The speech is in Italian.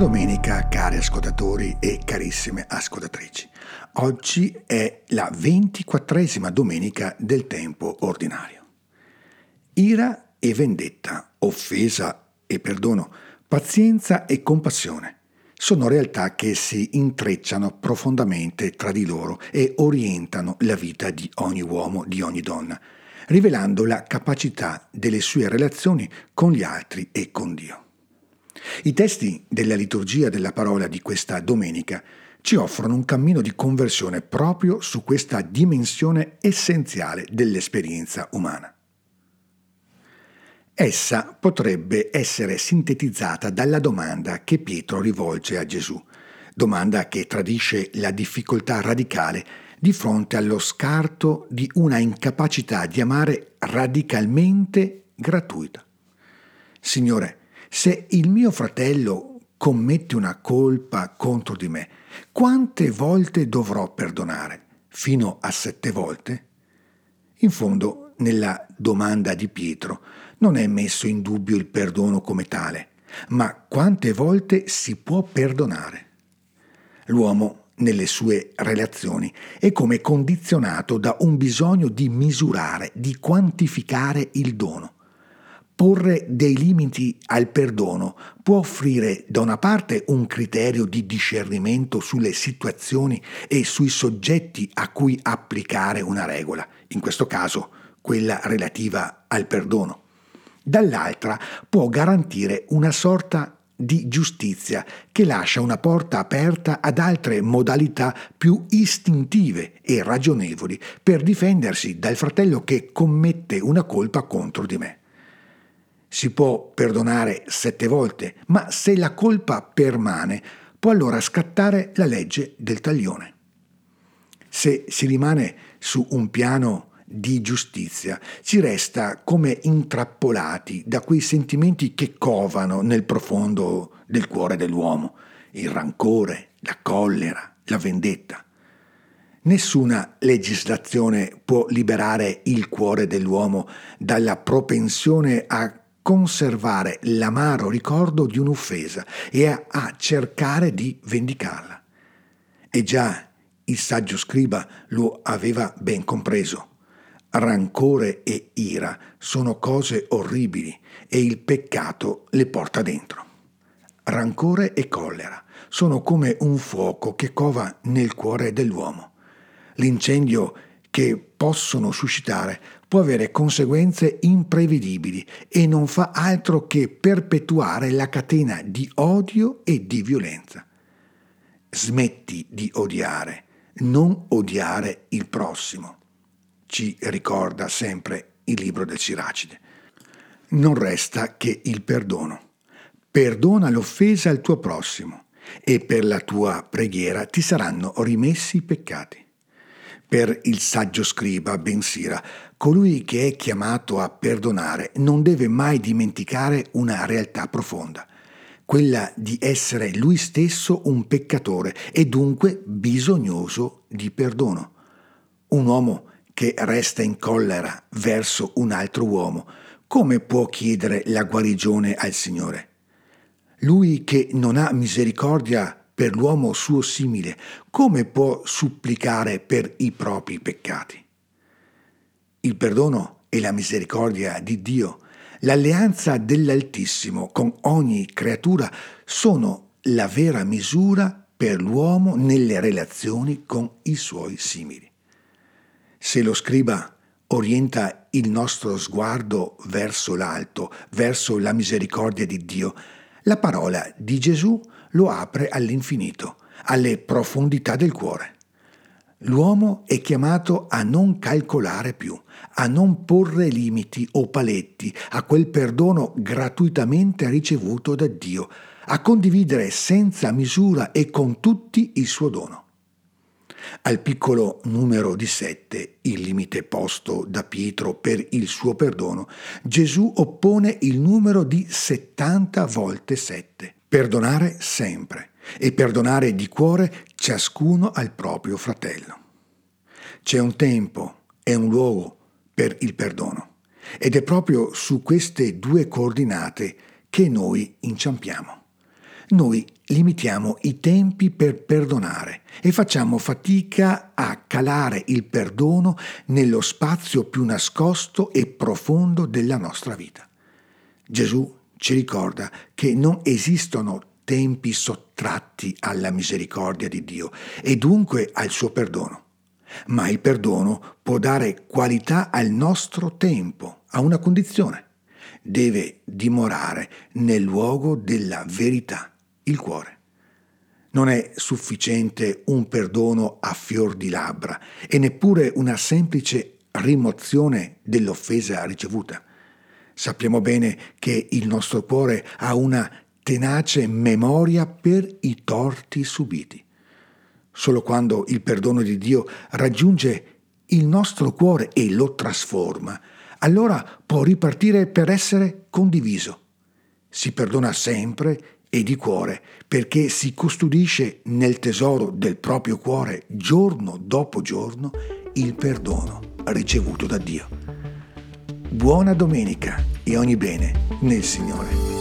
domenica, cari ascoltatori e carissime ascoltatrici. Oggi è la ventiquattresima domenica del tempo ordinario. Ira e vendetta, offesa e perdono, pazienza e compassione sono realtà che si intrecciano profondamente tra di loro e orientano la vita di ogni uomo, di ogni donna, rivelando la capacità delle sue relazioni con gli altri e con Dio. I testi della liturgia della parola di questa domenica ci offrono un cammino di conversione proprio su questa dimensione essenziale dell'esperienza umana. Essa potrebbe essere sintetizzata dalla domanda che Pietro rivolge a Gesù, domanda che tradisce la difficoltà radicale di fronte allo scarto di una incapacità di amare radicalmente gratuita. Signore, se il mio fratello commette una colpa contro di me, quante volte dovrò perdonare? Fino a sette volte? In fondo, nella domanda di Pietro non è messo in dubbio il perdono come tale, ma quante volte si può perdonare? L'uomo, nelle sue relazioni, è come condizionato da un bisogno di misurare, di quantificare il dono porre dei limiti al perdono può offrire da una parte un criterio di discernimento sulle situazioni e sui soggetti a cui applicare una regola, in questo caso quella relativa al perdono. Dall'altra può garantire una sorta di giustizia che lascia una porta aperta ad altre modalità più istintive e ragionevoli per difendersi dal fratello che commette una colpa contro di me. Si può perdonare sette volte, ma se la colpa permane, può allora scattare la legge del taglione. Se si rimane su un piano di giustizia, si resta come intrappolati da quei sentimenti che covano nel profondo del cuore dell'uomo, il rancore, la collera, la vendetta. Nessuna legislazione può liberare il cuore dell'uomo dalla propensione a conservare l'amaro ricordo di un'offesa e a, a cercare di vendicarla. E già il saggio scriba lo aveva ben compreso. Rancore e ira sono cose orribili e il peccato le porta dentro. Rancore e collera sono come un fuoco che cova nel cuore dell'uomo. L'incendio che possono suscitare può avere conseguenze imprevedibili e non fa altro che perpetuare la catena di odio e di violenza. Smetti di odiare, non odiare il prossimo, ci ricorda sempre il libro del Siracide. Non resta che il perdono. Perdona l'offesa al tuo prossimo e per la tua preghiera ti saranno rimessi i peccati. Per il saggio scriba Bensira, colui che è chiamato a perdonare non deve mai dimenticare una realtà profonda, quella di essere lui stesso un peccatore e dunque bisognoso di perdono. Un uomo che resta in collera verso un altro uomo, come può chiedere la guarigione al Signore? Lui che non ha misericordia per l'uomo suo simile, come può supplicare per i propri peccati? Il perdono e la misericordia di Dio, l'alleanza dell'Altissimo con ogni creatura sono la vera misura per l'uomo nelle relazioni con i suoi simili. Se lo scriba orienta il nostro sguardo verso l'alto, verso la misericordia di Dio, la parola di Gesù lo apre all'infinito, alle profondità del cuore. L'uomo è chiamato a non calcolare più, a non porre limiti o paletti a quel perdono gratuitamente ricevuto da Dio, a condividere senza misura e con tutti il suo dono. Al piccolo numero di sette, il limite posto da Pietro per il suo perdono, Gesù oppone il numero di settanta volte sette. Perdonare sempre e perdonare di cuore ciascuno al proprio fratello. C'è un tempo e un luogo per il perdono ed è proprio su queste due coordinate che noi inciampiamo. Noi limitiamo i tempi per perdonare e facciamo fatica a calare il perdono nello spazio più nascosto e profondo della nostra vita. Gesù ci ricorda che non esistono tempi sottratti alla misericordia di Dio e dunque al suo perdono. Ma il perdono può dare qualità al nostro tempo, a una condizione. Deve dimorare nel luogo della verità, il cuore. Non è sufficiente un perdono a fior di labbra e neppure una semplice rimozione dell'offesa ricevuta. Sappiamo bene che il nostro cuore ha una tenace memoria per i torti subiti. Solo quando il perdono di Dio raggiunge il nostro cuore e lo trasforma, allora può ripartire per essere condiviso. Si perdona sempre e di cuore perché si custodisce nel tesoro del proprio cuore giorno dopo giorno il perdono ricevuto da Dio. Buona domenica e ogni bene nel Signore.